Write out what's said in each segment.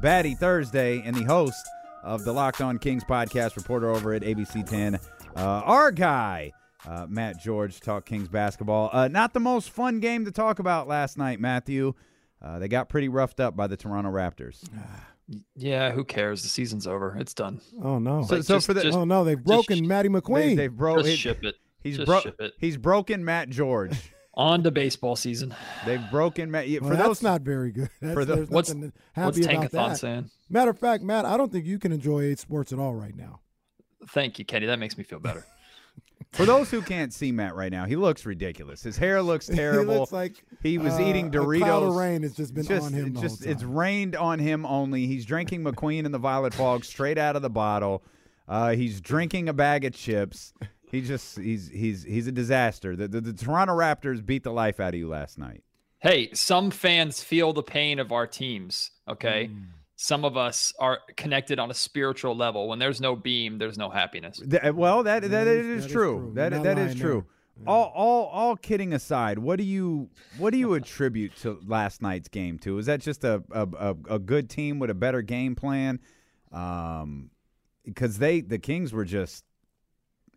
Batty Thursday and the host of the Locked On Kings podcast, reporter over at ABC 10, uh, our guy, uh, Matt George, talk Kings basketball. Uh, not the most fun game to talk about last night, Matthew. Uh, they got pretty roughed up by the Toronto Raptors. Yeah, who cares? The season's over. It's done. Oh no! So, Like, so just- for the just- oh no! They've broken sh- Matty McQueen. they've bro- Just ship it. He's Just bro- ship it. He's broken Matt George. On to baseball season. They've broken Matt. well, for that's not very good. That's, for the- What's- nothing What's happy about Tankathon that. saying? Matter of fact, Matt, I don't think you can enjoy eight sports at all right now. Thank you, Kenny. That makes me feel better. for those who can't see Matt right now, he looks ridiculous. His hair looks terrible. he looks like He was uh, eating A cloud of Doritos. rain has just been just, on him. it The just whole it's rained on him only. He's drinking McQueen and the Violet Fog straight out of the bottle. Uh, he's drinking a bag of chips. He just he's he's he's a disaster. The, the the Toronto Raptors beat the life out of you last night. hey, some fans feel the pain of our teams. Okay. Mm. Some of us are connected on a spiritual level. When there's no beam, there's no happiness. Th- well, that that, That it is- is, that is true. true. That that is true. there. All all all kidding aside, what do you what do you attribute to last night's game to? Is that just a a, a, a good team with a better game plan? Um, because they the Kings were just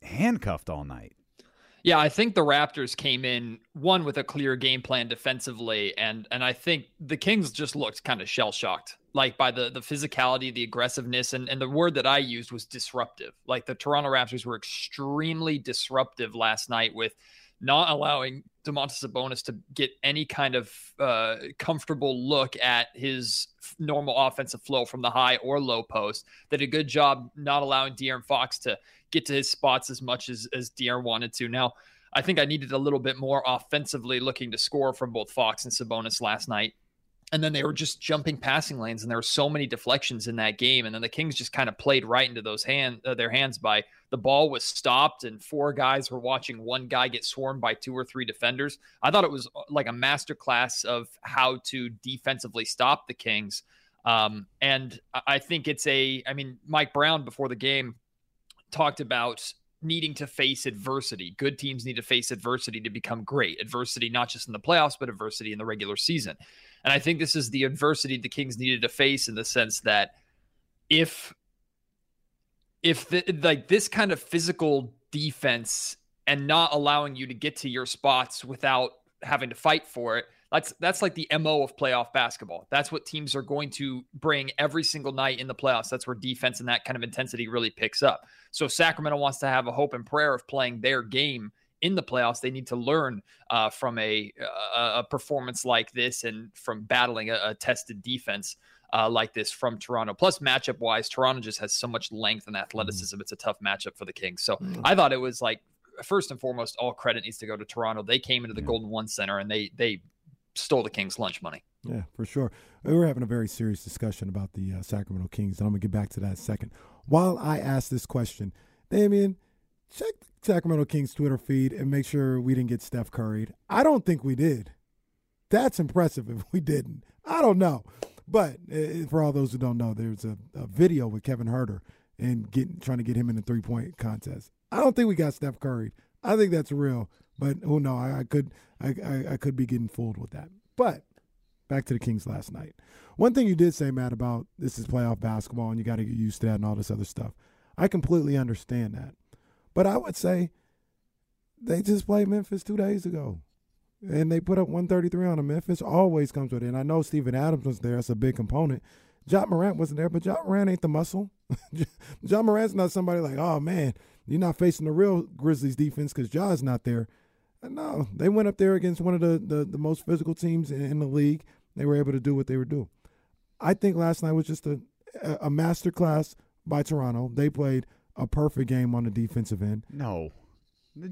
handcuffed all night. Yeah, I think the Raptors came in one with a clear game plan defensively, and and I think the Kings just looked kind of shell shocked, like by the the physicality, the aggressiveness, and and the word that I used was disruptive. Like the Toronto Raptors were extremely disruptive last night with not allowing Domantas Sabonis to get any kind of uh, comfortable look at his f- normal offensive flow from the high or low post. They did a good job not allowing De'Aaron Fox to get to his spots as much as as De'Aaron wanted to. Now, I think I needed a little bit more offensively looking to score from both Fox and Sabonis last night. And then they were just jumping passing lanes, and there were so many deflections in that game. And then the Kings just kind of played right into those hand uh, their hands by the ball was stopped, and four guys were watching one guy get swarmed by two or three defenders. I thought it was uh, like a masterclass of how to defensively stop the Kings. Um, and I think it's a, I mean, Mike Brown before the game talked about needing to face adversity. Good teams need to face adversity to become great. Adversity, not just in the playoffs, but adversity in the regular season. And I think this is the adversity the Kings needed to face in the sense that if if the, like this kind of physical defense and not allowing you to get to your spots without having to fight for it that's that's like the mo of playoff basketball that's what teams are going to bring every single night in the playoffs that's where defense and that kind of intensity really picks up so sacramento wants to have a hope and prayer of playing their game in the playoffs they need to learn uh, from a, a a performance like this and from battling a, a tested defense uh, like this from Toronto. Plus, matchup wise, Toronto just has so much length and athleticism. It's a tough matchup for the Kings. So I thought it was like first and foremost, all credit needs to go to Toronto. They came into the Golden One Center and they they stole the Kings' lunch money. Yeah, for sure. We were having a very serious discussion about the uh, Sacramento Kings, and I'm going to get back to that in a second. While I ask this question, Damien, check the Sacramento Kings Twitter feed and make sure we didn't get Steph curried. I don't think we did. That's impressive if we didn't. I don't know. But uh, for all those who don't know, there's a, a video with Kevin Huerter and getting trying to get him in the three point contest. I don't think we got Steph curried. I think that's real, but oh, who knows? I, I could I, I, I could be getting fooled with that. But back to the Kings last night. One thing you did say, Matt, about this is playoff basketball and you got to get used to that and all this other stuff. I completely understand that. But I would say they just played Memphis two days ago. And they put up 133 on them. Memphis always comes with it. And I know Steven Adams was there. That's a big component. Ja Morant wasn't there, but Ja Morant ain't the muscle. Ja Morant's not somebody like, oh, man, you're not facing the real Grizzlies defense because Ja's not there. Uh, no, they went up there against one of the, the, the most physical teams in, in, the league. They were able to do what they were doing. I think last night was just a a master class by Toronto. They played a perfect game on the defensive end. No,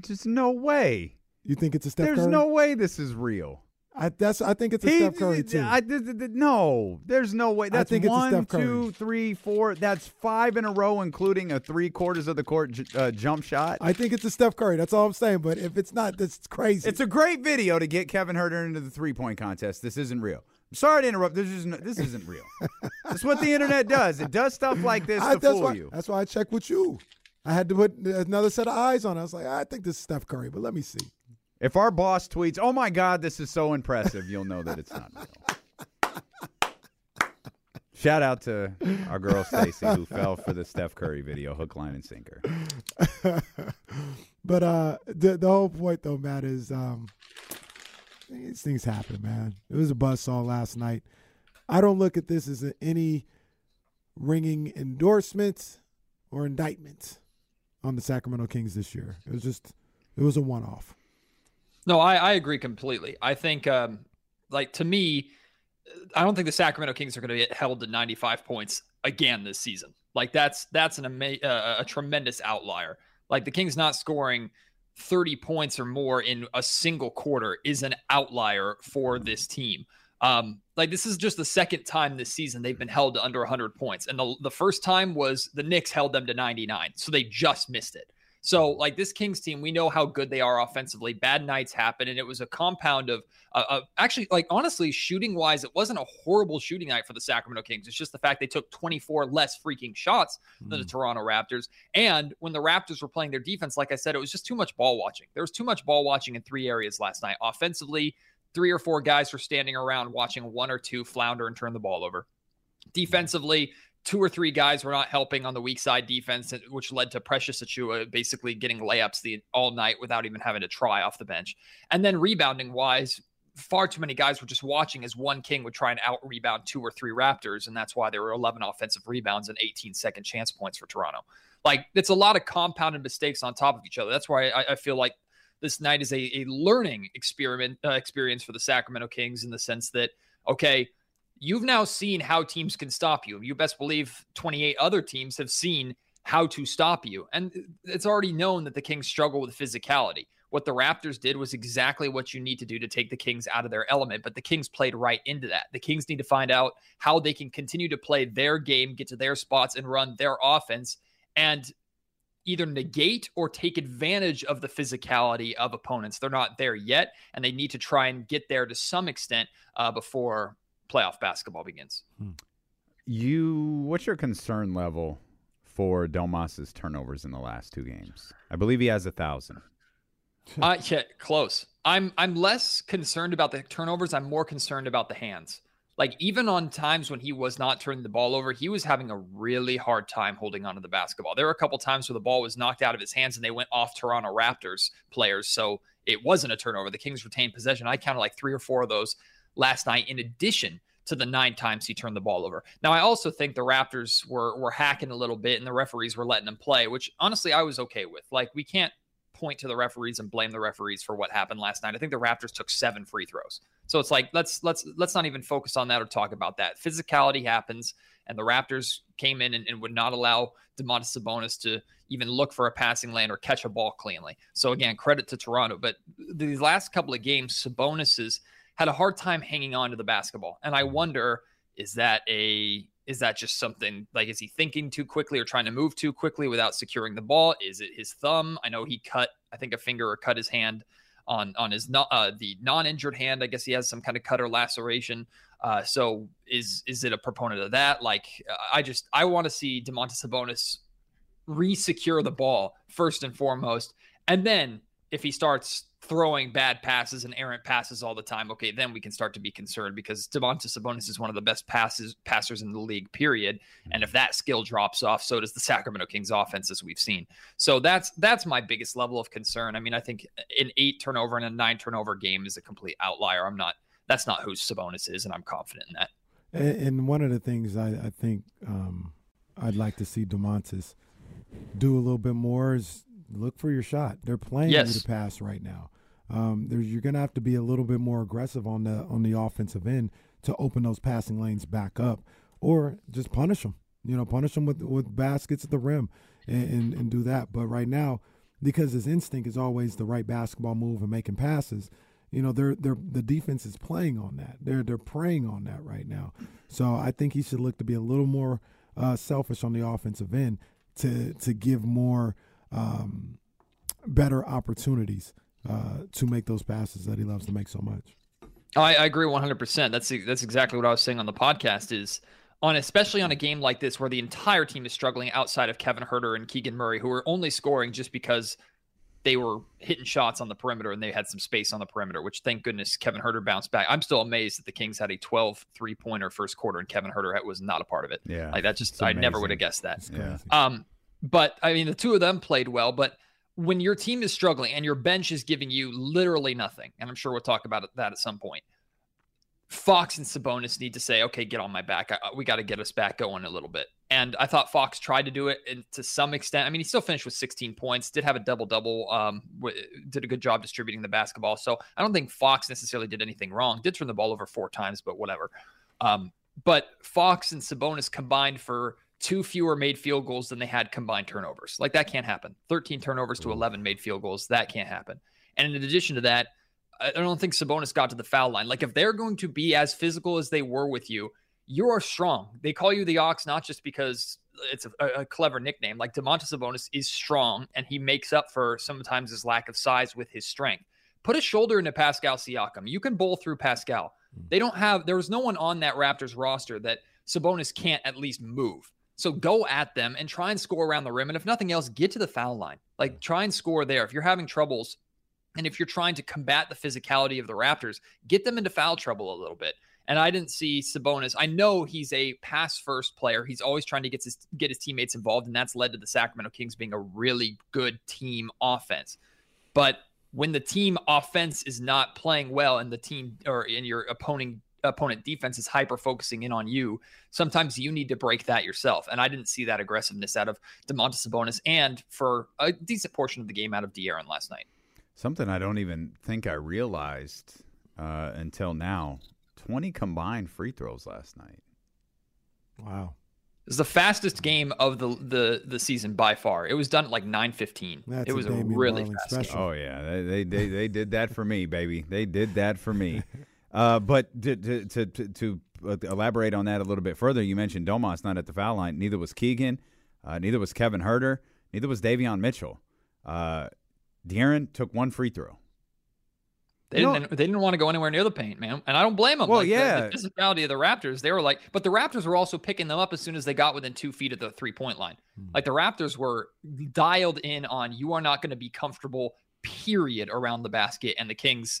just no way. You think it's a Steph There's Curry? no way this is real. I that's I think it's a he, Steph Curry too. I, no, there's no way. That's I think one, it's a Steph Curry. two, three, four. That's five in a row, including a three quarters of the court uh, jump shot. I think it's a Steph Curry. That's all I'm saying. But if it's not, that's crazy. It's a great video to get Kevin Huerter into the three point contest. This isn't real. I'm sorry to interrupt. This isn't. This isn't real. That's what the internet does. It does stuff like this I, to that's fool why, you. That's why I check with you. I had to put another set of eyes on it. I was like, I think this is Steph Curry, but let me see. If our boss tweets, "Oh my God, this is so impressive," you'll know that it's not real. Shout out to our girl Stacy who fell for the Steph Curry video, hook, line, and sinker. but uh, the the whole point though, Matt, is um, these things happen, man. It was a buzzsaw last night. I don't look at this as any ringing endorsement or indictment on the Sacramento Kings this year. It was just, it was a one off. No, I, I agree completely. I think, um, like to me, I don't think the Sacramento Kings are going to get held to 95 points again this season. Like that's that's an ama- uh, a tremendous outlier. Like the Kings not scoring 30 points or more in a single quarter is an outlier for this team. Um, like this is just the second time this season they've been held to under 100 points, and the the first time was the Knicks held them to 99, so they just missed it. So, like this Kings team, we know how good they are offensively. Bad nights happen, and it was a compound of, uh, of actually, like honestly, shooting wise, it wasn't a horrible shooting night for the Sacramento Kings. It's just the fact they took 24 less freaking shots than mm. the Toronto Raptors. And when the Raptors were playing their defense, like I said, it was just too much ball watching. There was too much ball watching in three areas last night. Offensively, three or four guys were standing around watching one or two flounder and turn the ball over. Defensively, two or three guys were not helping on the weak side defense, which led to Precious Achiuwa basically getting layups the all night without even having to try off the bench. And then rebounding wise, far too many guys were just watching as one King would try and out rebound two or three Raptors, and that's why there were 11 offensive rebounds and 18 second chance points for Toronto. Like it's a lot of compounded mistakes on top of each other. That's why I, I feel like this night is a, a learning experiment uh, experience for the Sacramento Kings in the sense that okay you've now seen how teams can stop you. You best believe 28 other teams have seen how to stop you. And it's already known that the Kings struggle with physicality. What the Raptors did was exactly what you need to do to take the Kings out of their element, but the Kings played right into that. The Kings need to find out how they can continue to play their game, get to their spots, and run their offense, and either negate or take advantage of the physicality of opponents. They're not there yet, and they need to try and get there to some extent uh, before playoff basketball begins. Hmm. You, what's your concern level for Domas's turnovers in the last two games? I believe he has a thousand. uh, yeah, close. I'm I'm less concerned about the turnovers. I'm more concerned about the hands. Like even on times when he was not turning the ball over, he was having a really hard time holding onto the basketball. There were a couple times where the ball was knocked out of his hands and they went off Toronto Raptors players, so it wasn't a turnover. The Kings retained possession. I counted like three or four of those last night, in addition to the nine times he turned the ball over. Now, I also think the Raptors were were hacking a little bit, and the referees were letting them play, which honestly I was okay with. Like we can't point to the referees and blame the referees for what happened last night. I think the Raptors took seven free throws, so it's like let's let's let's not even focus on that or talk about that. Physicality happens, and the Raptors came in and, and would not allow Domantas Sabonis to even look for a passing lane or catch a ball cleanly. So again, credit to Toronto, but these last couple of games, Sabonis's had a hard time hanging on to the basketball. And I wonder, is that a is that just something like is he thinking too quickly or trying to move too quickly without securing the ball? Is it his thumb? I know he cut, I think a finger or cut his hand on on his not uh, the non-injured hand. I guess he has some kind of cut or laceration. Uh, so is is it a proponent of that? Like I just I want to see Domantas Sabonis re-secure the ball first and foremost, and then if he starts throwing bad passes and errant passes all the time, okay, then we can start to be concerned because Domantas Sabonis is one of the best passes passers in the league, period. And if that skill drops off, so does the Sacramento Kings offense, as we've seen. So that's that's my biggest level of concern. I mean, I think an eight turnover and a nine turnover game is a complete outlier. I'm not that's not who Sabonis is, and I'm confident in that. And, one of the things I, I think um, I'd like to see Domantas do a little bit more is look for your shot. They're playing yes. you to pass right now. Um, you're going to have to be a little bit more aggressive on the on the offensive end to open those passing lanes back up, or just punish them. You know, punish them with with baskets at the rim, and, and, and do that. But right now, because his instinct is always the right basketball move and making passes, you know, they're they're the defense is playing on that. They're they're preying on that right now. So I think he should look to be a little more uh, selfish on the offensive end to to give more um, better opportunities uh, to make those passes that he loves to make so much. I, I agree 100%. That's that's exactly what I was saying on the podcast is on especially on a game like this where the entire team is struggling outside of Kevin Huerter and Keegan Murray who are only scoring just because they were hitting shots on the perimeter and they had some space on the perimeter, which thank goodness Kevin Huerter bounced back. I'm still amazed that the Kings had a 12 three pointer first quarter and Kevin Huerter was not a part of it. Yeah. Like that just, I never would have guessed that. Yeah. Um, but I mean, the two of them played well, but when your team is struggling and your bench is giving you literally nothing, and I'm sure we'll talk about that at some point, Fox and Sabonis need to say, okay, get on my back. I, we got to get us back going a little bit. And I thought Fox tried to do it and to some extent. I mean, he still finished with 16 points, did have a double double, um, w- did a good job distributing the basketball. So I don't think Fox necessarily did anything wrong. Did turn the ball over four times, but whatever. Um, but Fox and Sabonis combined for two fewer made field goals than they had combined turnovers. Like that can't happen. 13 turnovers to mm-hmm. 11 made field goals. That can't happen. And in addition to that, I don't think Sabonis got to the foul line. Like if they're going to be as physical as they were with you, you are strong. They call you the Ox not just because it's a, a clever nickname. Like Domantas Sabonis is strong, and he makes up for sometimes his lack of size with his strength. Put a shoulder into Pascal Siakam. You can bowl through Pascal. Mm. They don't have. There was no one on that Raptors roster that Sabonis can't at least move. So go at them and try and score around the rim. And if nothing else, get to the foul line. Like mm. try and score there. If you're having troubles, and if you're trying to combat the physicality of the Raptors, get them into foul trouble a little bit. And I didn't see Sabonis. I know he's a pass first player. He's always trying to get his get his teammates involved, and that's led to the Sacramento Kings being a really good team offense. But when the team offense is not playing well and the team or in your opponent opponent defense is hyper focusing in on you, sometimes you need to break that yourself. And I didn't see that aggressiveness out of Domantas Sabonis and for a decent portion of the game out of De'Aaron last night. Something I don't even think I realized uh, until now. 20 combined free throws last night. Wow. It was the fastest game of the the the season by far. It was done at like 9:15. It was a Damian really Marlin fast special. game. Oh yeah, they they they, they did that for me, baby. They did that for me. Uh, but to to to, to, to uh, elaborate on that a little bit further, you mentioned Domas not at the foul line. Neither was Keegan. Uh, neither was Kevin Huerter. Neither was Davion Mitchell. Uh, De'Aaron took one free throw. They You didn't they didn't want to go anywhere near the paint, man. And I don't blame them. Well, Like, the- yeah. the, physicality of the Raptors, they were like, but the Raptors were also picking them up as soon as they got within two feet of the three point line. Hmm. Like the Raptors were dialed in on you are not going to be comfortable, period, around the basket, and the Kings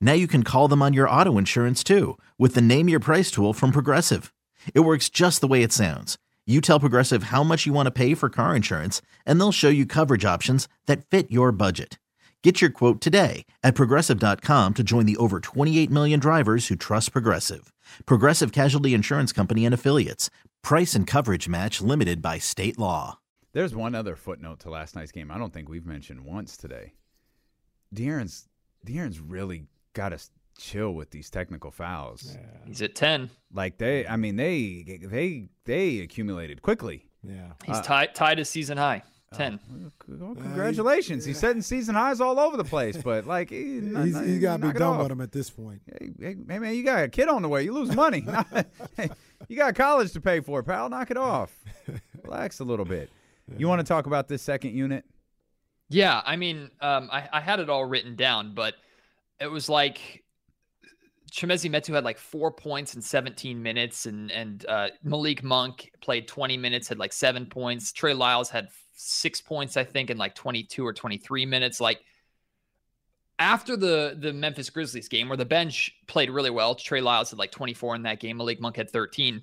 Now you can call them on your auto insurance too with the Name Your Price tool from Progressive. It works just the way it sounds. You tell Progressive how much you want to pay for car insurance, and they'll show you coverage options that fit your budget. Get your quote today at progressive.com to join the over 28 million drivers who trust Progressive. Progressive Casualty Insurance Company and Affiliates. Price and coverage match limited by state law. There's one other footnote to last night's game I don't think we've mentioned once today. De'Aaron's, De'Aaron's really got us chill with these technical fouls. He's at 10. Like they, I mean, they they they accumulated quickly. Yeah. He's tied tied his season high. 10. Well, congratulations, he's setting season highs all over the place. But like, he, He's, he's got to be done with him at this point. Hey, hey, hey, man, you got a kid on the way. You lose money. Hey, you got college to pay for, pal. Knock it off. Relax a little bit. You want to talk about this second unit? Yeah, I mean, um, I, I had it all written down, but it was like Chimezie Metu had like four points in 17 minutes, and and uh, Malik Monk played 20 minutes, had like seven points. Trey Lyles had six points, I think, in like 22 or 23 minutes. Like after the the Memphis Grizzlies game, where the bench played really well, Trey Lyles had like 24 in that game. Malik Monk had 13.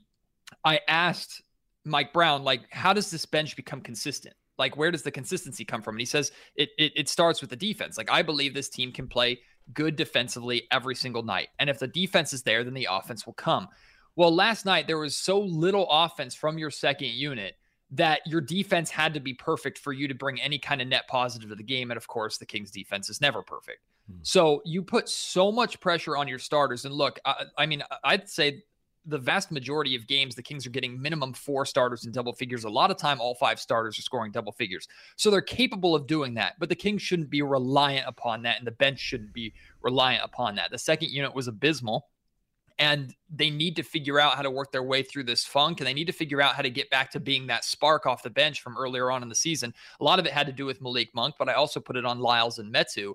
I asked Mike Brown, like, how does this bench become consistent? Like, where does the consistency come from? And he says it, it it starts with the defense. Like, I believe this team can play good defensively every single night. And if the defense is there, then the offense will come. Well, last night there was so little offense from your second unit that your defense had to be perfect for you to bring any kind of net positive to the game. And of course, the Kings defense is never perfect. Hmm. So you put so much pressure on your starters. And look, I, I mean, I'd say the vast majority of games, the Kings are getting minimum four starters in double figures. A lot of time, all five starters are scoring double figures. So they're capable of doing that, but the Kings shouldn't be reliant upon that, and the bench shouldn't be reliant upon that. The second unit was abysmal, and they need to figure out how to work their way through this funk, and they need to figure out how to get back to being that spark off the bench from earlier on in the season. A lot of it had to do with Malik Monk, but I also put it on Lyles and Metu.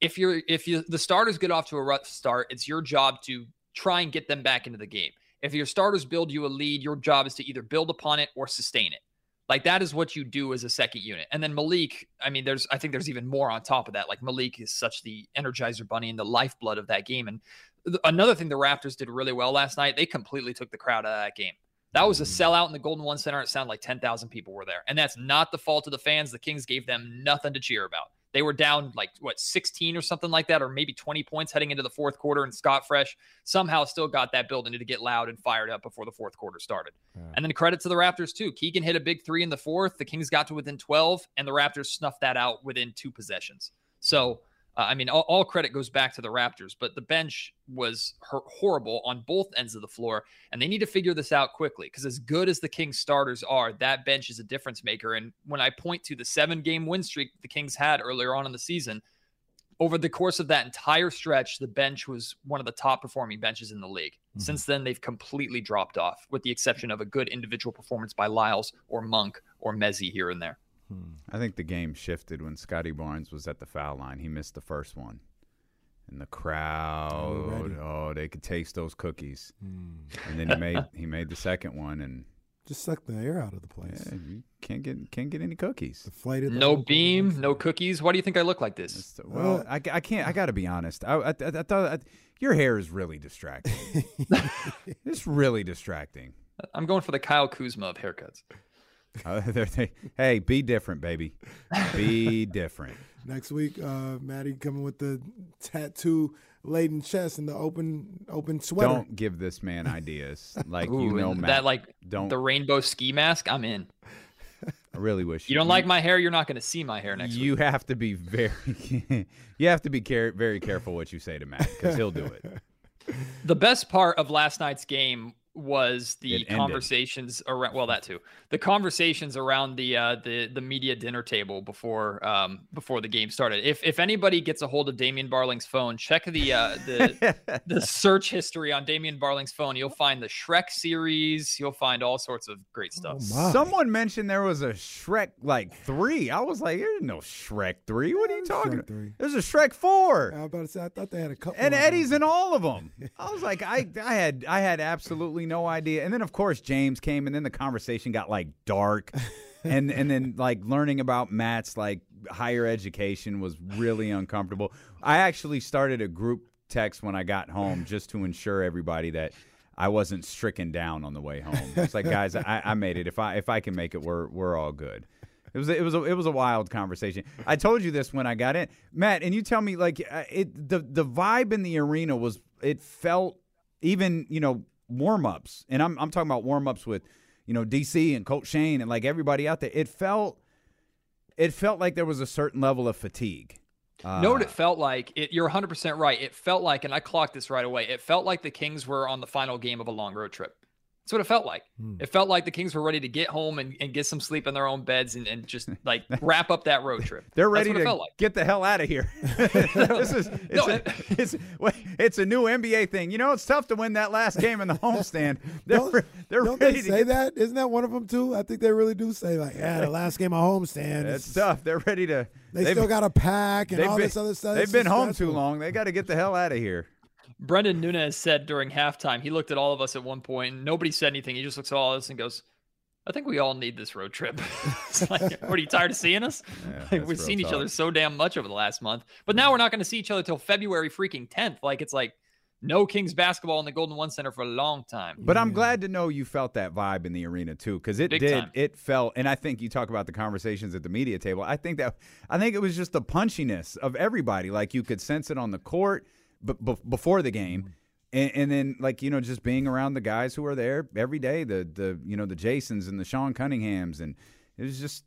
If you're if you the starters get off to a rough start, it's your job to try and get them back into the game. If your starters build you a lead, your job is to either build upon it or sustain it. Like that is what you do as a second unit. And then Malik, I mean, there's I think there's even more on top of that. Like Malik is such the energizer bunny and the lifeblood of that game. And th- another thing the Raptors did really well last night, they completely took the crowd out of that game. That was a mm. sellout in the Golden One Center. It sounded like 10,000 people were there. And that's not the fault of the fans. The Kings gave them nothing to cheer about. They were down like what 16 or something like that, or maybe 20 points heading into the fourth quarter. And Scott Fresh somehow still got that building to get loud and fired up before the fourth quarter started. And then credit to the Raptors too. Keegan hit a big three in the fourth. The Kings got to within 12, and the Raptors snuffed that out within two possessions. So uh, I mean, all, all credit goes back to the Raptors, but the bench was hor- horrible on both ends of the floor, and they need to figure this out quickly because as good as the Kings starters are, that bench is a difference maker. And when I point to the seven game win streak the Kings had earlier on in the season, over the course of that entire stretch, the bench was one of the top performing benches in the league. Since then, they've completely dropped off, with the exception of a good individual performance by Lyles or Monk or Mezzi here and there. Hmm. I think the game shifted when Scottie Barnes was at the foul line. He missed the first one. And the crowd, oh, they could taste those cookies. Hmm. And then he made he made the second one, and Just suck the air out of the place. yeah, you can't get can't get any cookies. Deflated. the No beam, place. no cookies. Why do you think I look like this? It's- well, uh, I, I can't. I got to be honest. I, I, I thought I, your hair is really distracting. it's really distracting. I'm going for the Kyle Kuzma of haircuts. Uh, they're- hey, be different, baby. Be different. Next week, uh, Maddie coming with the tattoo laden chest and the open open sweater. Don't give this man ideas. Like Ooh, you know, Matt. that like don't. the rainbow ski mask. I'm in. I really wish You don't like my hair, you're not going to see my hair next You week. have to be very. you have to be care, very careful what you say to Matt because he'll do it. The best part of last night's game was It the ended. conversations around well that too the conversations around the uh the the media dinner table before um before the game started if if anybody gets a hold of Damian Barling's phone check the uh the the search history on Damian Barling's phone you'll find the Shrek series you'll find all sorts of great stuff Oh. Someone mentioned there was a Shrek like three. I was like, "There's no Shrek three. What are you Shrek talking about? three. There's a Shrek four. I was about to say I thought they had a couple. and Eddie's them. in all of them. I was like, I, I had, I had absolutely no idea. And then of course James came, and then the conversation got like dark, and and then like learning about Matt's like higher education was really uncomfortable. I actually started a group text when I got home just to ensure everybody that I wasn't stricken down on the way home. It's like, guys, I, I made it. If I if I can make it, we're we're all good. It was it was a, it was a wild conversation. I told you this when I got in, Matt, and you tell me like uh, it the the vibe in the arena was it felt even you know warm ups, and I'm I'm talking about warm ups with you know DC and Coach Shane and like everybody out there. It felt it felt like there was a certain level of fatigue. Uh, know what it felt like? It, you're 100% right. It felt like, and I clocked this right away, it felt like the Kings were on the final game of a long road trip. That's what it felt like. Hmm. It felt like the Kings were ready to get home and, and get some sleep in their own beds and, and just like wrap up that road trip. They're ready to like. get the hell out of here. this is it's, no, a, it's, it's, a new NBA thing. You know, it's tough to win that last game in the homestand. They're, don't, they're don't ready they to say that? Isn't that one of them too? I think they really do say like, yeah, the last game of homestand. It's tough. They're ready to. They still got to pack and all been, this other stuff. They've been home too long. They got to get the hell out of here. Brendan Nunez said during halftime, he looked at all of us at one point and nobody said anything. He just looks at all of us and goes, I think we all need this road trip. like, what are you tired of seeing us? Yeah, like, we've seen talk. each other so damn much over the last month, but now we're not going to see each other till February freaking 10th. Like it's like no Kings basketball in the Golden One Center for a long time. But I'm glad to know you felt that vibe in the arena too, because it Big did. Time. It felt, and I think you talk about the conversations at the media table. I think that I think it was just the punchiness of everybody. Like you could sense it on the court b- b- before the game. And, and, then like you know just being around the guys who are there every day the the you know the jasons and the sean cunninghams and it was just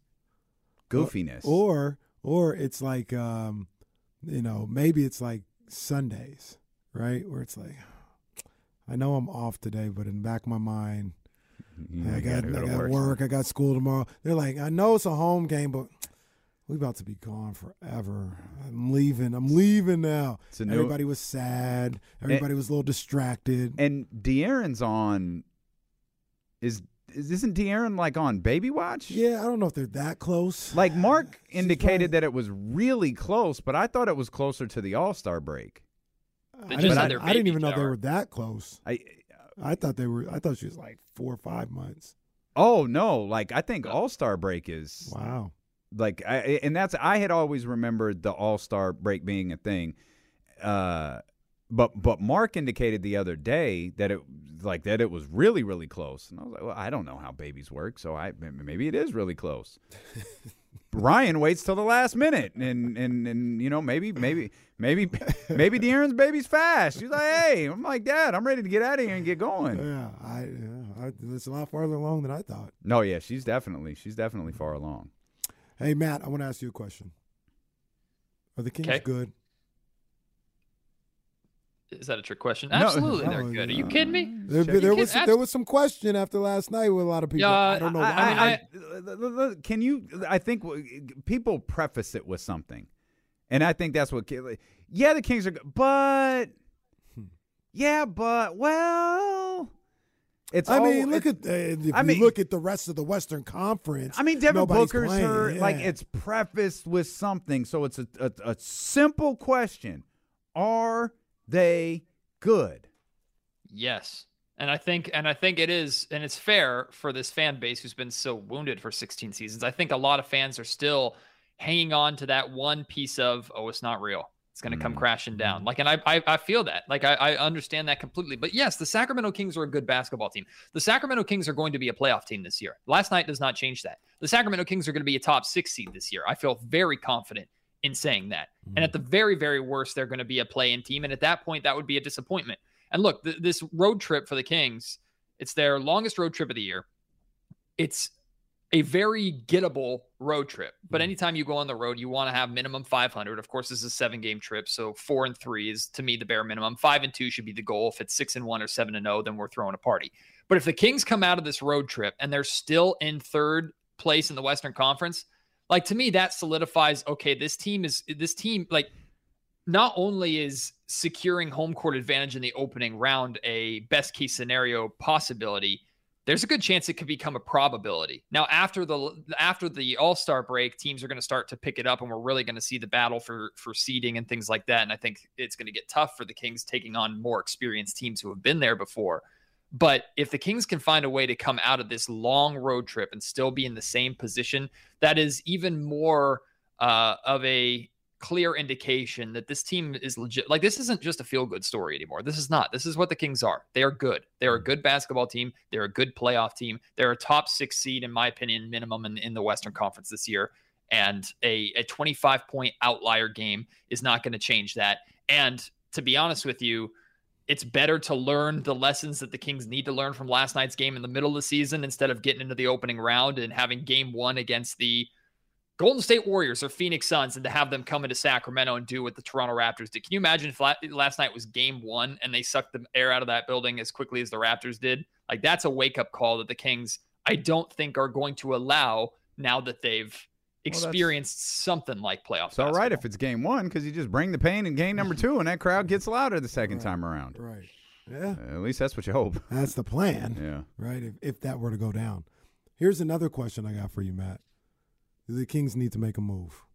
goofiness or or it's like um you know maybe it's like sundays right where it's like i know i'm off today but in the back of my mind I got, I got work. work. I got school tomorrow. They're like, I know it's a home game, but we about to be gone forever. I'm leaving. I'm leaving now. New, Everybody was sad. Everybody and, was a little distracted. And De'Aaron's on. Is isn't De'Aaron like on baby watch? Yeah, I don't know if they're that close. Like Mark indicated that it was really close, but I thought it was closer to the All Star break. I didn't, I, I didn't, even know they were that close. I I thought they were. I thought she was like four or five months. Oh no! Like I think All Star break is wow like I, and that's I had always remembered the All Star break being a thing. Uh, but but Mark indicated the other day that it like that it was really really close, and I was like, well, I don't know how babies work, so I maybe it is really close. Ryan waits till the last minute, and and and you know maybe maybe maybe maybe De'Aaron's baby's fast. She's like, hey, I'm like, Dad, I'm ready to get out of here and get going. Yeah, I, yeah, I it's a lot farther along than I thought. No, yeah, she's definitely she's definitely far along. Hey, Matt, I want to ask you a question. Are the Kings okay. good? Is that a trick question? Absolutely, no, they're good. Are you kidding me? There, there was there was some question after last night with a lot of people. Uh, I don't know. I, I, I, can you? I think people preface it with something, and I think that's what. Yeah, the Kings are good, but hmm. yeah, but well, it's I all, mean, look at uh, if I mean, look at the rest of the Western Conference. I mean, Devin Booker's playing, hurt. Yeah. Like it's prefaced with something, so it's a, a, a simple question: Are they good? Yes, and I think and I think it is, and it's fair for this fan base who's been so wounded for 16 seasons. I think a lot of fans are still hanging on to that one piece of, oh, it's not real. It's going to come mm. crashing down. Like, and I, I, I feel that. Like, I, I understand that completely. But yes, the Sacramento Kings are a good basketball team. The Sacramento Kings are going to be a playoff team this year. Last night does not change that. The Sacramento Kings are going to be a top six seed this year. I feel very confident in saying that. Mm. And at the very, very worst, they're going to be a play-in team. And at that point, that would be a disappointment. And look, th- this road trip for the Kings, it's their longest road trip of the year. It's a very gettable road trip. But hmm. anytime you go on the road, you want to have minimum 500. Of course, this is a seven game trip. So four and three is to me the bare minimum. Five and two should be the goal. If it's six and one or seven and oh, then we're throwing a party. But if the Kings come out of this road trip and they're still in third place in the Western Conference, like to me, that solidifies okay, this team is this team, like, not only is securing home court advantage in the opening round a best case scenario possibility there's a good chance it could become a probability. Now, after the after the All Star break, teams are going to start to pick it up, and we're really going to see the battle for for seeding and things like that. And I think it's going to get tough for the Kings taking on more experienced teams who have been there before. But if the Kings can find a way to come out of this long road trip and still be in the same position, that is even more uh, of a clear indication that this team is legit. Like this isn't just a feel good story anymore. This is not. This is what the Kings are. They are good. They're a mm. good basketball team. They're a good playoff team. They're a top six seed, in my opinion, minimum in, in the Western Conference this year. And a, a 25 point outlier game is not going to change that. And to be honest with you, it's better to learn the lessons that the Kings need to learn from last night's game in the middle of the season instead of getting into the opening round and having game one against the Golden State Warriors or Phoenix Suns and to have them come into Sacramento and do what the Toronto Raptors did. Can you imagine if last night was game one and they sucked the air out of that building as quickly as the Raptors did? Like, that's a wake up call that the Kings, I don't think, are going to allow now that they've experienced well, something like playoffs. It's all right if it's game one because you just bring the pain in game number two and that crowd gets louder the second right, time around. Right. Yeah. Uh, at least that's what you hope. That's the plan. Yeah. Right. If, if that were to go down. Here's another question I got for you, Matt. The Kings need to make a move?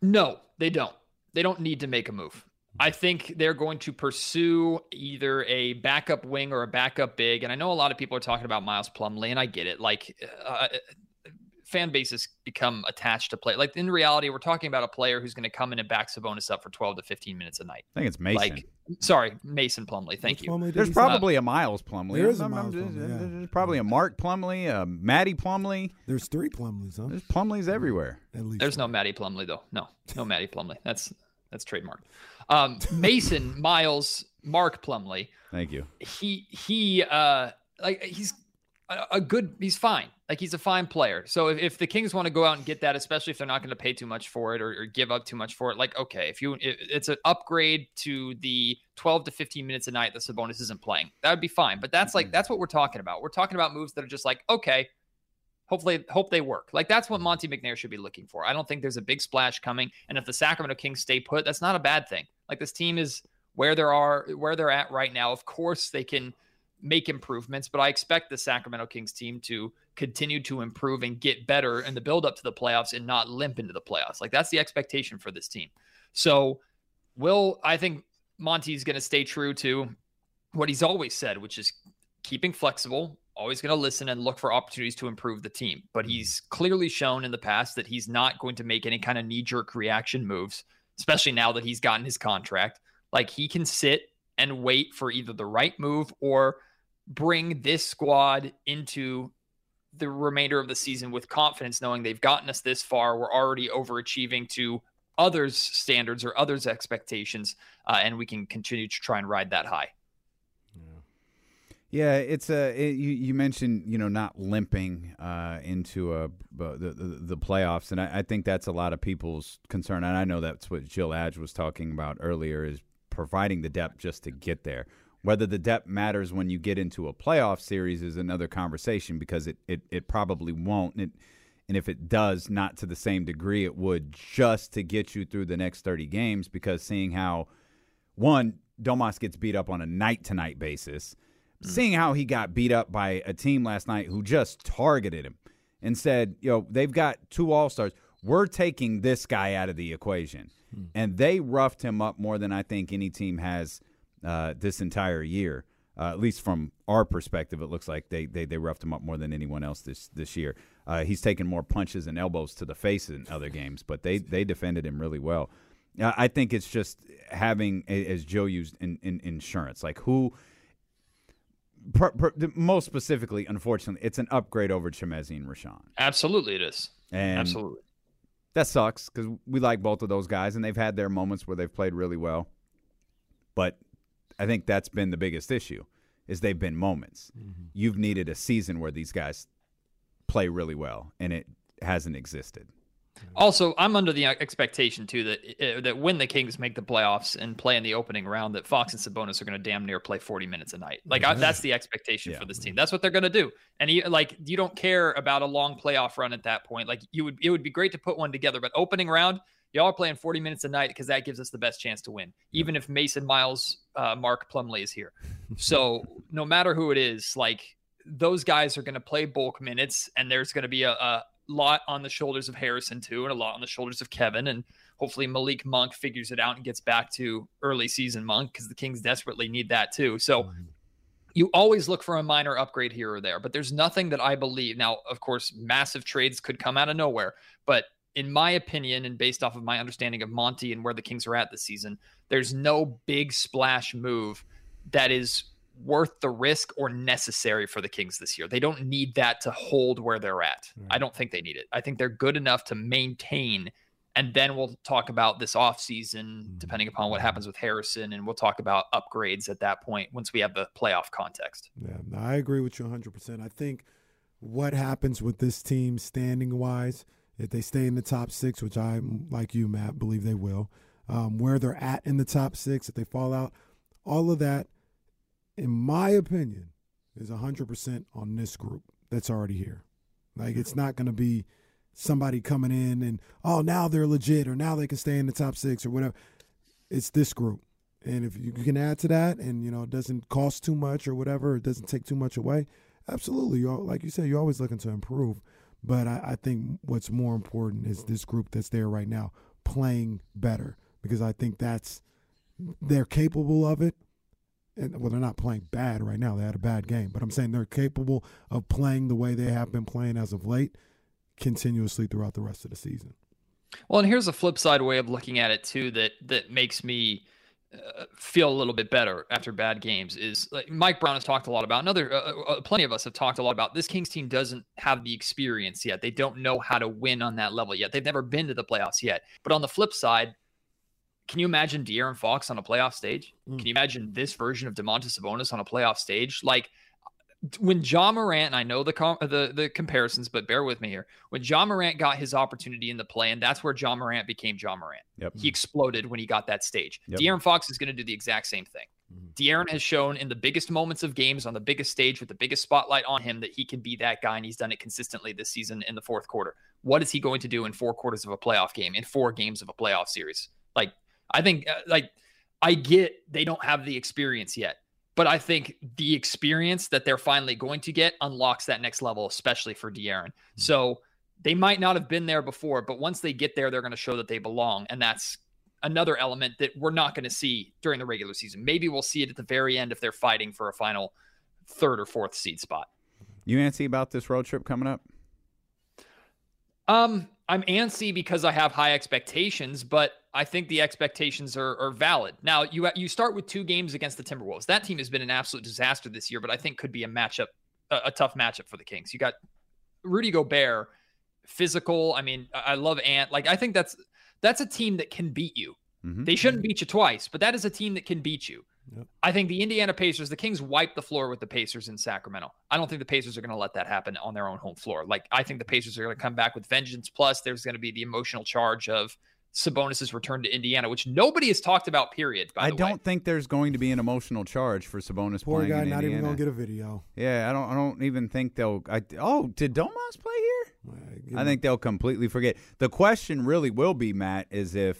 No, they don't. They don't need to make a move. I think they're going to pursue either a backup wing or a backup big. And I know a lot of people are talking about Miles Plumlee, and I get it. Like, uh, fan bases become attached to play. Like in reality, we're talking about a player who's going to come in and back Sabonis up for 12 to 15 minutes a night. I think it's Mason. Like, sorry, Mason Plumlee. Thank you. Plumlee, There's probably a Miles Plumlee. There is a Miles Plumlee, yeah. There's probably a Mark Plumley, a Maddie Plumley. There's three Plumleys, huh? There's Plumleys everywhere. At least. There's no Maddie Plumley though. No, no Maddie Plumley. That's that's trademark. Um, Mason Miles Mark Plumley. Thank you. He he uh like he's a good he's fine. Like he's a fine player. So if, if the kings want to go out and get that especially if they're not going to pay too much for it or, or, give up too much for it like okay if you if it's an upgrade to the 12 to 15 minutes a night that sabonis isn't playing that would be fine. But that's like mm-hmm. that's what we're talking about. We're talking about moves that are just like okay hopefully hope they work. Like that's what Monte McNair should be looking for. I don't think there's a big splash coming. And if the sacramento kings stay put that's not a bad thing. Like this team is where there are where they're at right now. Of course they can make improvements, but I expect the Sacramento Kings team to continue to improve and get better in the build up to the playoffs and not limp into the playoffs. Like that's the expectation for this team. So, will I think Monte's going to stay true to what he's always said, which is keeping flexible, always going to listen and look for opportunities to improve the team. But mm-hmm. he's clearly shown in the past that he's not going to make any kind of knee jerk reaction moves, especially now that he's gotten his contract. Like he can sit and wait for either the right move or bring this squad into the remainder of the season with confidence, knowing they've gotten us this far. We're already overachieving to others' standards or others' expectations, uh, and we can continue to try and ride that high. Yeah, it's a it, you. You mentioned you know not limping uh, into a the, the, the playoffs, and I, I, think that's a lot of people's concern. And I know that's what Jill Adge was talking about earlier is providing the depth just to get there. Whether the depth matters when you get into a playoff series is another conversation because it, it, it probably won't. And, it, and if it does, not to the same degree it would just to get you through the next 30 games because seeing how, one, Domas gets beat up on a night to night basis, mm. seeing how he got beat up by a team last night who just targeted him and said, you know, they've got two All Stars. We're taking this guy out of the equation. Mm. And they roughed him up more than I think any team has uh, this entire year. Uh, at least from our perspective, it looks like they, they, they roughed him up more than anyone else this this year. Uh, he's taken more punches and elbows to the face in other games, but they, they defended him really well. I think it's just having, as Joe used, in, in insurance. Like who, per, per, most specifically, unfortunately, it's an upgrade over Chimezie and Richaun. Absolutely, it is. And Absolutely. That sucks because we like both of those guys, and they've had their moments where they've played really well. But I think that's been the biggest issue is they've been moments. Mm-hmm. You've needed a season where these guys play really well, and it hasn't existed. Also, I'm under the expectation too that uh, that when the Kings make the playoffs and play in the opening round, that Fox and Sabonis are going to damn near play 40 minutes a night. Like I, that's the expectation yeah. for this team. That's what they're going to do. And he, like you don't care about a long playoff run at that point. Like you would, it would be great to put one together, but opening round, y'all are playing 40 minutes a night because that gives us the best chance to win, even if Mason Miles, uh, Mark Plumley is here. so no matter who it is, like those guys are going to play bulk minutes, and there's going to be a, a, lot on the shoulders of Harrison too, and a lot on the shoulders of Kevin, and hopefully Malik Monk figures it out and gets back to early season Monk because the Kings desperately need that too. So. Mm-hmm you always look for a minor upgrade here or there, but there's nothing that I believe. Now, of course, massive trades could come out of nowhere, but in my opinion, and based off of my understanding of Monte and where the Kings are at this season, there's no big splash move that is worth the risk or necessary for the Kings this year. They don't need that to hold where they're at. Right. I don't think they need it. I think they're good enough to maintain. And then we'll talk about this offseason, mm-hmm. depending upon what happens with Harrison. And we'll talk about upgrades at that point once we have the playoff context. Yeah, I agree with you 100%. I think what happens with this team standing wise, if they stay in the top six, which I, like you, Matt, believe they will, um, where they're at in the top six, if they fall out, all of that – in my opinion, is 100% on this group that's already here. Like, it's not going to be somebody coming in and, oh, now they're legit or now they can stay in the top six or whatever. It's this group. And if you can add to that and, you know, it doesn't cost too much or whatever, it doesn't take too much away, absolutely. You're, like you said, you're always looking to improve. But I, I think what's more important is this group that's there right now playing better because I think that's, they're capable of it and well, they're not playing bad right now. They had a bad game, but I'm saying they're capable of playing the way they have been playing as of late, continuously throughout the rest of the season. Well, and here's a flip side way of looking at it too that that makes me uh, feel a little bit better after bad games is like Mike Brown has talked a lot about. Another, uh, uh, uh, plenty of us have talked a lot about. This Kings team doesn't have the experience yet. They don't know how to win on that level yet. They've never been to the playoffs yet. But on the flip side, can you imagine De'Aaron Fox on a playoff stage? Mm. Can you imagine this version of Domantas Sabonis on a playoff stage? Like when Ja Morant, and I know the com- the the comparisons, but bear with me here. When Ja Morant got his opportunity in the play, and that's where Ja Morant became Ja Morant. Yep. He exploded when he got that stage. Yep. De'Aaron Fox is going to do the exact same thing. Mm-hmm. De'Aaron has shown in the biggest moments of games on the biggest stage with the biggest spotlight on him that he can be that guy, and he's done it consistently this season in the fourth quarter. What is he going to do in four quarters of a playoff game, in four games of a playoff series? Like I think uh, like I get they don't have the experience yet, but I think the experience that they're finally going to get unlocks that next level, especially for De'Aaron. Mm-hmm. So they might not have been there before, but once they get there, they're going to show that they belong, and that's another element that we're not going to see during the regular season. Maybe we'll see it at the very end if they're fighting for a final third or fourth seed spot. You antsy about this road trip coming up? Um, I'm antsy because I have high expectations, but I think the expectations are, are valid. Now, you you start with two games against the Timberwolves. That team has been an absolute disaster this year, but I think could be a matchup, a, a tough matchup for the Kings. You got Rudy Gobert, physical. I mean, I love Ant. Like, I think that's that's a team that can beat you. Mm-hmm. They shouldn't beat you twice, but that is a team that can beat you. Yep. I think the Indiana Pacers, the Kings wiped the floor with the Pacers in Sacramento. I don't think the Pacers are going to let that happen on their own home floor. Like, I think the Pacers are going to come back with vengeance. Plus, there's going to be the emotional charge of Sabonis' return to Indiana, which nobody has talked about. Period. I don't way. think there's going to be an emotional charge for Sabonis. Poor guy, not Indiana. even going to get a video. Yeah, I don't. I don't even think they'll. I, oh, did Domas play here? Uh, I think they'll completely forget. The question really will be, Matt, is if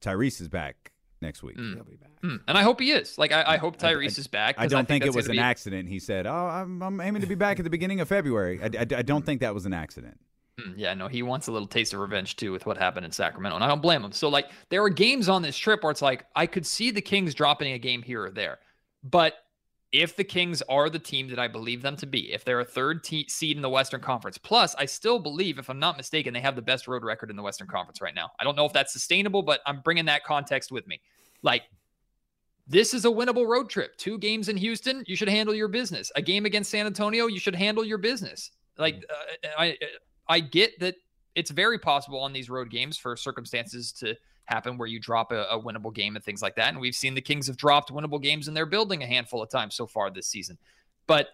Tyrese is back next week. Mm. He'll be back. Mm. And I hope he is. Like, I, I hope Tyrese I, is back. I don't I think, think it was an be... accident. He said, "Oh, I'm, I'm, aiming to be back at the beginning of February." I, I, I don't think that was an accident. Mm, yeah, no, he wants a little taste of revenge too with what happened in Sacramento, and I don't blame him. So, like, there are games on this trip where it's like I could see the Kings dropping a game here or there, but if the Kings are the team that I believe them to be, if they're a third te- seed in the Western Conference, plus I still believe, if I'm not mistaken, they have the best road record in the Western Conference right now. I don't know if that's sustainable, but I'm bringing that context with me. Like, this is a winnable road trip. Two games in Houston, you should handle your business. A game against San Antonio, you should handle your business. Like, mm. uh, I, I get that it's very possible on these road games for circumstances to happen where you drop a, a, winnable game and things like that. And we've seen the Kings have dropped winnable games in their building a handful of times so far this season. But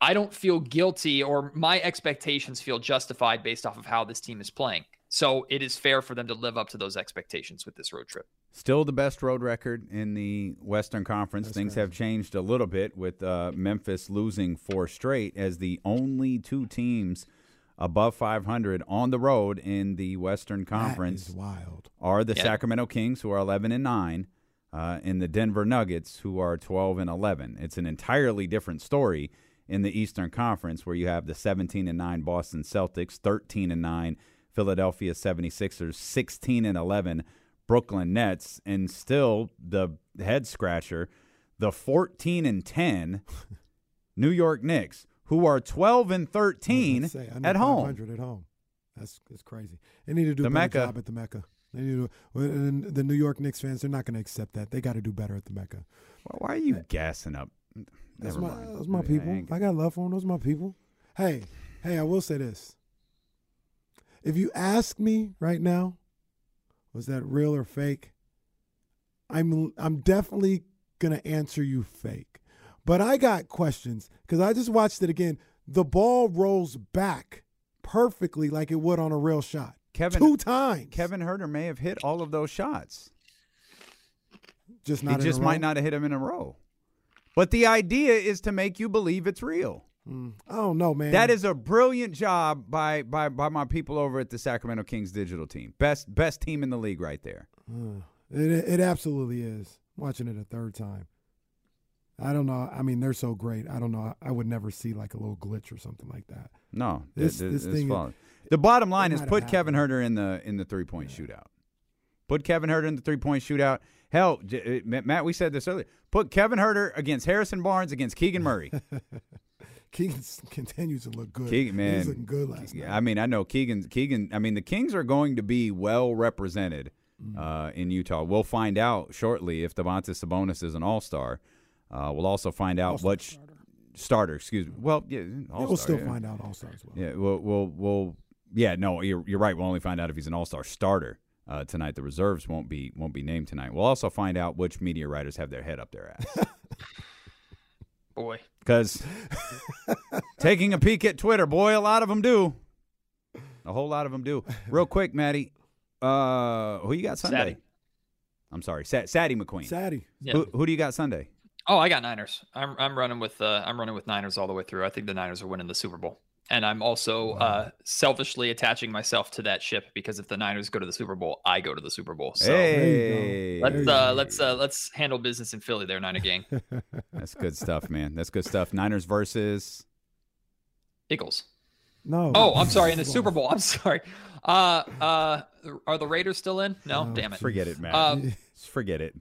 I don't feel guilty or my expectations feel justified based off of how this team is playing. So it is fair for them to live up to those expectations with this road trip. Still the best road record in the Western Conference. That's Things right. have changed a little bit with uh, Memphis losing four straight as the only two teams above 500 on the road in the Western Conference. wild. Are the yeah. Sacramento Kings who are 11 and 9 uh, and the Denver Nuggets who are 12 and 11. It's an entirely different story in the Eastern Conference where you have the 17 and 9 Boston Celtics, 13 and 9 Philadelphia 76ers, 16 and 11 Brooklyn Nets, and still the head scratcher, the 14 and 10 New York Knicks, who are 12 and 13 say, at home. At home. That's that's crazy. They need to do The a better Mecca. job at the Mecca. They need to. And the New York Knicks fans, they're not going to accept that. They got to do better at the Mecca. Why- Why are you gassing up? That's Never my mind. those my I people. I got love for them. Those are my people. Hey, hey, I will say this. If you ask me right now, was that real or fake? I'm I'm definitely gonna answer you fake. But I got questions because I just watched it again. The ball rolls back perfectly like it would on a real shot. Kevin Two times. Kevin Huerter may have hit all of those shots. just He not a just might not have hit them in a row. But the idea is to make you believe it's real. Mm, I don't know, man. That is a brilliant job by by by my people over at the Sacramento Kings digital team. Best best team in the league right there. It it absolutely is. Watching it a third time. I don't know. I mean, they're so great. I don't know. I would never see like a little glitch or something like that. No, This- th- th- this thing- flawless. The bottom line is put have Kevin happened. Huerter in the in the three point shootout. Put Kevin Huerter in the three point shootout. Hell, uh, Matt, we said this earlier. Put Kevin Huerter against Harrison Barnes against Keegan Murray. Keegan continues to look good. Keegan, man, he's looking good last night. I mean, I know Keegan. Keegan. I mean, the Kings are going to be well represented Mm. uh, in Utah. We'll find out shortly if Domantas Sabonis is an All Star. Uh, we'll also find out All-star what starter. starter. Excuse me. Well, yeah, Yeah, All-Star, we'll still yeah. find out all stars well. Yeah, we'll, we'll, we'll, yeah, no, you're, you're right. We'll only find out if he's an All Star starter uh, tonight. The reserves won't be won't be named tonight. We'll also find out which media writers have their head up their ass. Boy. Because taking a peek at Twitter, boy, a lot of them do. A whole lot of them do. Real quick, Maddie, uh, who you got Sunday? Sadie. I'm sorry, Sa- Sadie McQueen. Sadie. Yeah. Who, who do you got Sunday? Oh, I got Niners. I'm I'm running with uh, I'm running with Niners all the way through. I think the Niners are winning the Super Bowl. And I'm also uh, selfishly attaching myself to that ship because if the Niners go to the Super Bowl, I go to the Super Bowl. So hey, let's uh, let's uh, let's handle business in Philly there, Niner gang. that's good stuff, man. That's good stuff. Niners versus. Eagles. No. Oh, I'm sorry, in the Super Bowl. I'm sorry. Uh uh are the Raiders still in? No, No. damn it. Forget it, man. Um, forget it.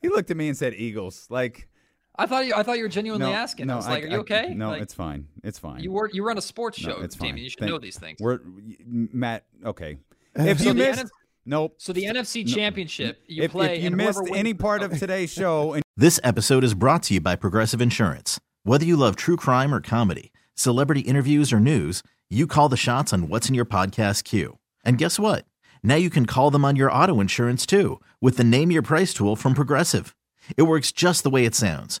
He looked at me and said Eagles. Like I thought you I thought you were genuinely no, asking. No, I was like, are you okay? no, Like, it's fine. It's fine. you work you run a sports No, show, it's Damien. fine. You should Thank- know these things. We're Matt. Okay. If So you missed, NF nope. So the NFC Championship, you if, play if you and missed whoever any wins- part of today's show, and This episode is brought to you by Progressive Insurance. Whether you love true crime or comedy, celebrity interviews or news, you call the shots on what's in your podcast queue. And guess what? Now you can call them on your auto insurance too with the Name Your Price tool from Progressive. It works just the way it sounds.